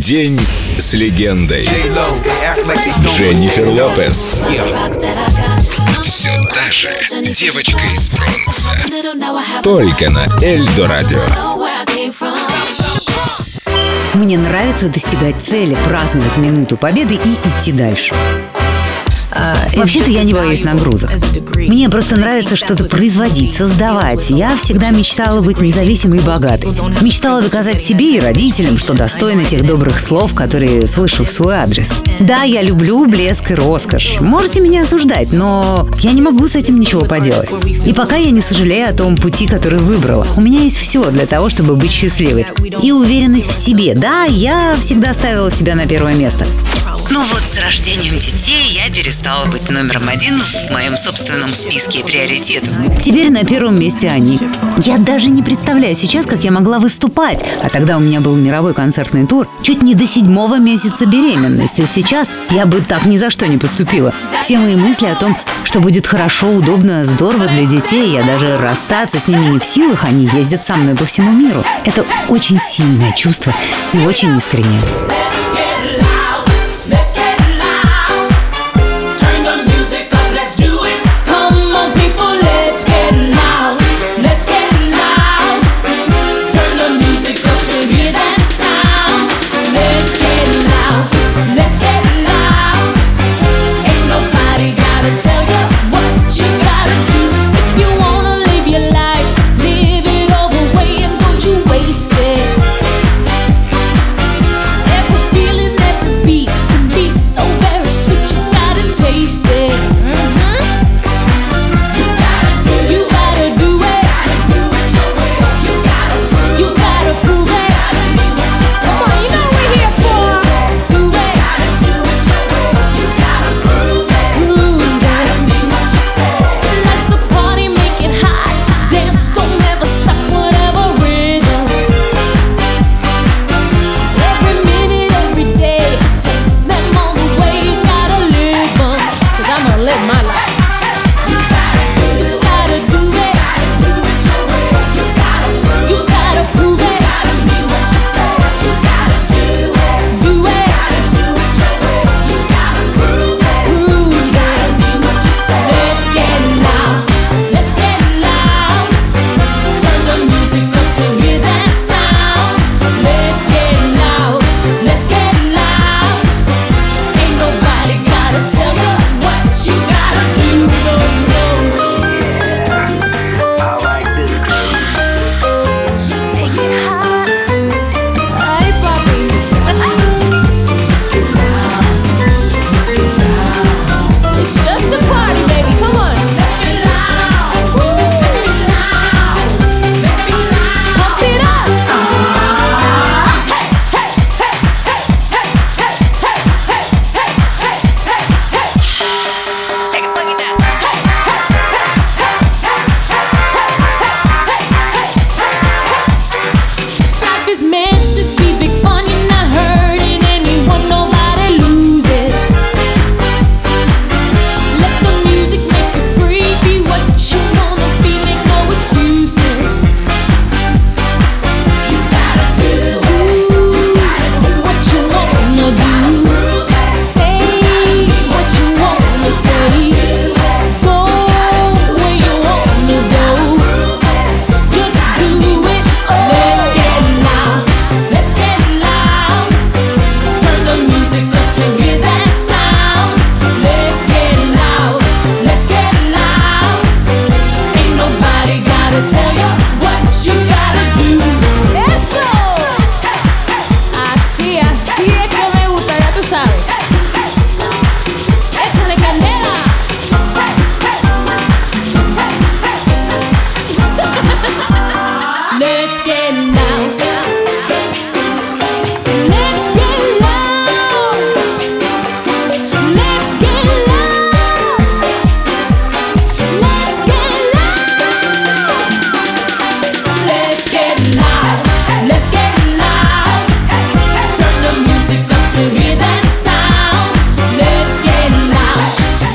День с легендой. Дженнифер Лопес. Все та же девочка из Бронкса. Только на Эльдо Радио. Мне нравится достигать цели, праздновать минуту победы и идти дальше. Вообще-то я не боюсь нагрузок. Мне просто нравится что-то производить, создавать. Я всегда мечтала быть независимой и богатой. Мечтала доказать себе и родителям, что достойна тех добрых слов, которые слышу в свой адрес. Да, я люблю блеск и роскошь. Можете меня осуждать, но я не могу с этим ничего поделать. И пока я не сожалею о том пути, который выбрала. У меня есть все для того, чтобы быть счастливой. И уверенность в себе. Да, я всегда ставила себя на первое место. Ну вот с рождением детей я перестала быть номером один в моем собственном списке приоритетов. Теперь на первом месте они. Я даже не представляю сейчас, как я могла выступать, а тогда у меня был мировой концертный тур, чуть не до седьмого месяца беременности. Сейчас я бы так ни за что не поступила. Все мои мысли о том, что будет хорошо, удобно, здорово для детей, я даже расстаться с ними не в силах, они ездят со мной по всему миру. Это очень сильное чувство и очень искреннее. I'ma live my life.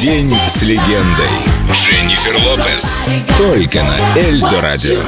День с легендой. Дженнифер Лопес. Только на Эльдо Радио.